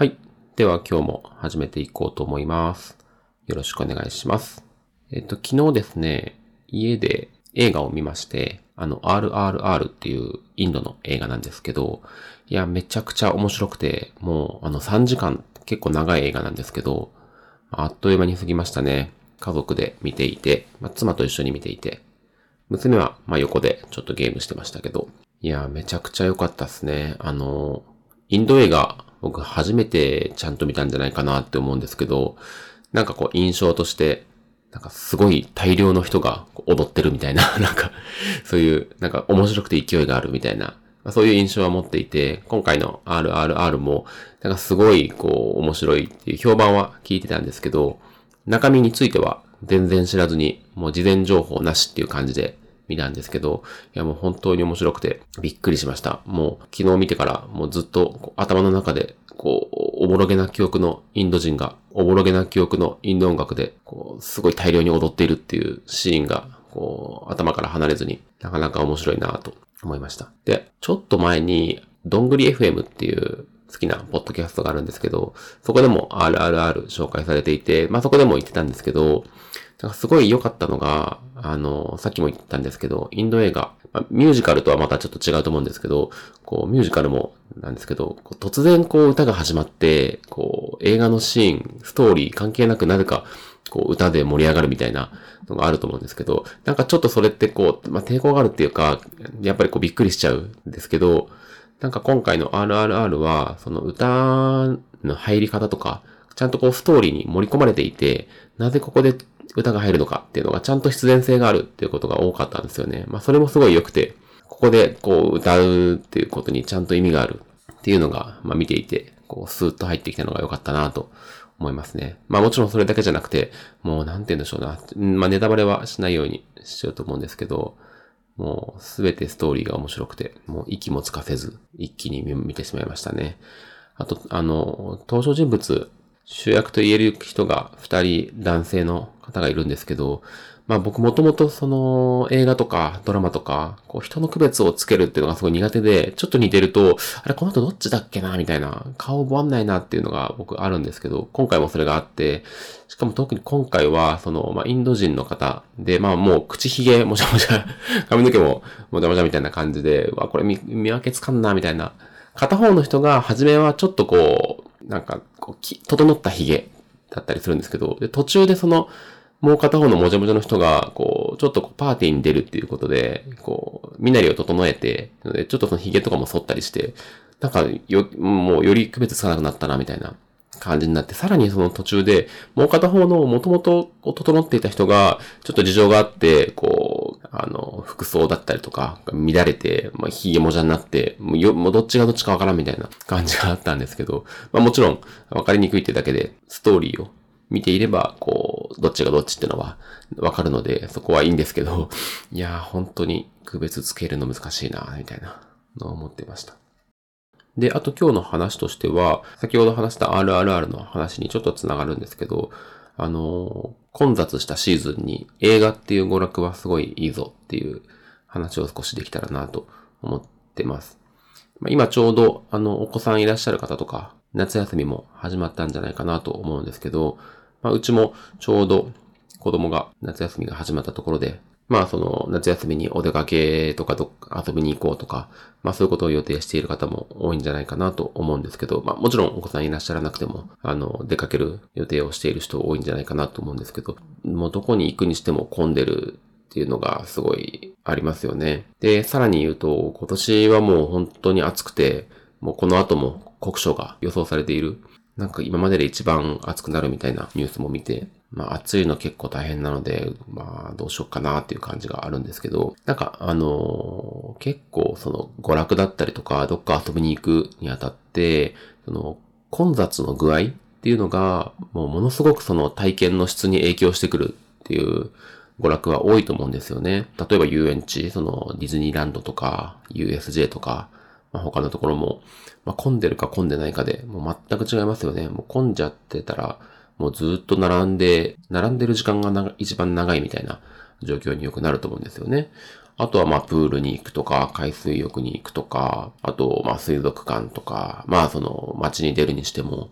はい。では今日も始めていこうと思います。よろしくお願いします。えっと、昨日ですね、家で映画を見まして、あの、RRR っていうインドの映画なんですけど、いや、めちゃくちゃ面白くて、もう、あの、3時間、結構長い映画なんですけど、あっという間に過ぎましたね。家族で見ていて、まあ、妻と一緒に見ていて、娘は、まあ、横でちょっとゲームしてましたけど、いや、めちゃくちゃ良かったですね。あの、インド映画、僕初めてちゃんと見たんじゃないかなって思うんですけど、なんかこう印象として、なんかすごい大量の人が踊ってるみたいな、なんか、そういう、なんか面白くて勢いがあるみたいな、そういう印象は持っていて、今回の RRR も、なんかすごいこう面白いっていう評判は聞いてたんですけど、中身については全然知らずに、もう事前情報なしっていう感じで見たんですけど、いやもう本当に面白くてびっくりしました。もう昨日見てからもうずっと頭の中でこう、おぼろげな記憶のインド人が、おぼろげな記憶のインド音楽で、こう、すごい大量に踊っているっていうシーンが、こう、頭から離れずになかなか面白いなと思いました。で、ちょっと前に、どんぐり FM っていう好きなポッドキャストがあるんですけど、そこでも RRR 紹介されていて、まあそこでも言ってたんですけど、なんかすごい良かったのが、あの、さっきも言ったんですけど、インド映画、まあミュージカルとはまたちょっと違うと思うんですけど、こう、ミュージカルもなんですけど、突然こう歌が始まって、こう、映画のシーン、ストーリー関係なくなぜか、こう歌で盛り上がるみたいなのがあると思うんですけど、なんかちょっとそれってこう、まあ抵抗があるっていうか、やっぱりこうびっくりしちゃうんですけど、なんか今回の RRR は、その歌の入り方とか、ちゃんとこうストーリーに盛り込まれていて、なぜここで歌が入るのかっていうのがちゃんと必然性があるっていうことが多かったんですよね。まあそれもすごい良くて、ここでこう歌うっていうことにちゃんと意味があるっていうのが、まあ見ていて、こうスーッと入ってきたのが良かったなと思いますね。まあもちろんそれだけじゃなくて、もうなんて言うんでしょうな。まあネタバレはしないようにしようと思うんですけど、もうすべてストーリーが面白くて、もう息もつかせず、一気に見てしまいましたね。あと、あの、登場人物、主役と言える人が二人男性の方がいるんですけど、まあ僕もともとその映画とかドラマとか、こう人の区別をつけるっていうのがすごい苦手で、ちょっと似てると、あれこの人どっちだっけなみたいな、顔覚わんないなっていうのが僕あるんですけど、今回もそれがあって、しかも特に今回は、その、まあインド人の方で、まあもう口ひげもじゃもじゃ、髪の毛ももじゃもじゃみたいな感じで、わ、これ見分けつかんなみたいな。片方の人が初めはちょっとこう、なんかこうき、整った髭だったりするんですけど、で途中でその、もう片方のもじゃもじゃの人が、こう、ちょっとこうパーティーに出るっていうことで、こう、身なりを整えて、ちょっとその髭とかも剃ったりして、なんか、よ、もうより区別つかなくなったな、みたいな。感じになって、さらにその途中で、もう片方のもともと整っていた人が、ちょっと事情があって、こう、あの、服装だったりとか、乱れて、まあ、髭もじゃになって、もうよ、もうどっちがどっちかわからんみたいな感じがあったんですけど、まあもちろん、わかりにくいってだけで、ストーリーを見ていれば、こう、どっちがどっちってのはわかるので、そこはいいんですけど、いやー、本当に区別つけるの難しいな、みたいなのを思ってました。で、あと今日の話としては、先ほど話した RRR の話にちょっとつながるんですけど、あの混雑したシーズンに映画っていう娯楽はすごいいいぞっていう話を少しできたらなと思ってます。ま今ちょうど、あの、お子さんいらっしゃる方とか、夏休みも始まったんじゃないかなと思うんですけど、まあうちもちょうど子供が夏休みが始まったところで、まあその夏休みにお出かけとかど遊びに行こうとか、まあそういうことを予定している方も多いんじゃないかなと思うんですけど、まあもちろんお子さんいらっしゃらなくても、あの、出かける予定をしている人多いんじゃないかなと思うんですけど、もうどこに行くにしても混んでるっていうのがすごいありますよね。で、さらに言うと、今年はもう本当に暑くて、もうこの後も酷暑が予想されている。なんか今までで一番暑くなるみたいなニュースも見て、まあ暑いの結構大変なので、まあどうしようかなっていう感じがあるんですけど、なんかあのー結構その娯楽だったりとか、どっか遊びに行くにあたって、その混雑の具合っていうのが、もうものすごくその体験の質に影響してくるっていう娯楽は多いと思うんですよね。例えば遊園地、そのディズニーランドとか USJ とか、まあ、他のところも、まあ、混んでるか混んでないかで、もう全く違いますよね。もう混んじゃってたら、もうずっと並んで、並んでる時間が一番長いみたいな状況によくなると思うんですよね。あとはまあプールに行くとか、海水浴に行くとか、あとまあ水族館とか、まあその街に出るにしても、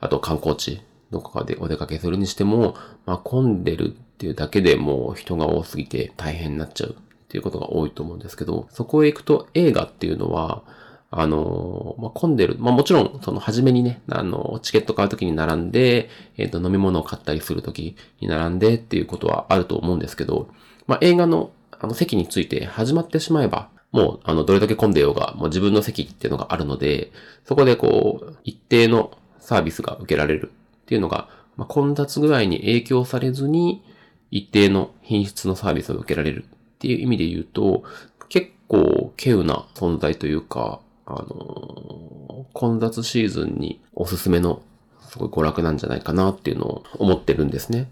あと観光地、どこかでお出かけするにしても、まあ混んでるっていうだけでもう人が多すぎて大変になっちゃうっていうことが多いと思うんですけど、そこへ行くと映画っていうのは、あの、まあ、混んでる。まあ、もちろん、その、初めにね、あの、チケット買うときに並んで、えっ、ー、と、飲み物を買ったりするときに並んでっていうことはあると思うんですけど、まあ、映画の、あの、席について始まってしまえば、もう、あの、どれだけ混んでようが、もう自分の席っていうのがあるので、そこでこう、一定のサービスが受けられるっていうのが、まあ、混雑具合に影響されずに、一定の品質のサービスを受けられるっていう意味で言うと、結構、稀有な存在というか、あの混雑シーズンにおすすめのすごい娯楽なんじゃないかなっていうのを思ってるんですね。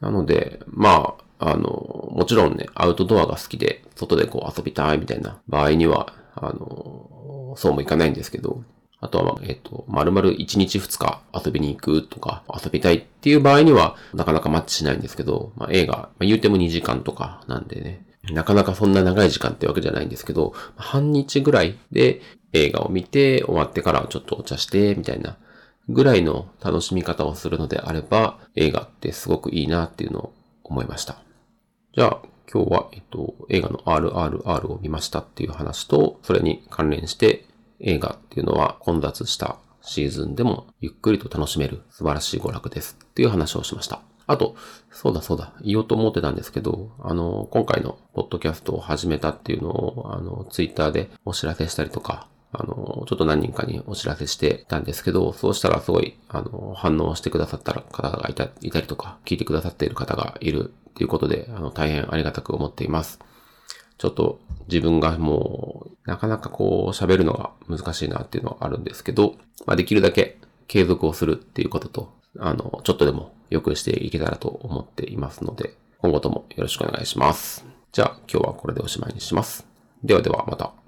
なので、まあ、あの、もちろんね、アウトドアが好きで、外でこう遊びたいみたいな場合には、あの、そうもいかないんですけど、あとは、えっ、と、丸々1日2日遊びに行くとか、遊びたいっていう場合には、なかなかマッチしないんですけど、まあ、映画、まあ、言うても2時間とかなんでね、なかなかそんな長い時間ってわけじゃないんですけど、半日ぐらいで映画を見て終わってからちょっとお茶して、みたいなぐらいの楽しみ方をするのであれば、映画ってすごくいいなっていうのを思いました。じゃあ、今日は、えっと、映画の RRR を見ましたっていう話と、それに関連して映画っていうのは混雑したシーズンでもゆっくりと楽しめる素晴らしい娯楽ですっていう話をしました。あと、そうだそうだ、言おうと思ってたんですけど、あの、今回のポッドキャストを始めたっていうのを、あの、ツイッターでお知らせしたりとか、あの、ちょっと何人かにお知らせしてたんですけど、そうしたらすごい、あの、反応してくださった方がいたいたりとか、聞いてくださっている方がいるっていうことで、あの、大変ありがたく思っています。ちょっと自分がもう、なかなかこう喋るのが難しいなっていうのはあるんですけど、まあ、できるだけ継続をするっていうことと、あの、ちょっとでも良くしていけたらと思っていますので、今後ともよろしくお願いします。じゃあ今日はこれでおしまいにします。ではではまた。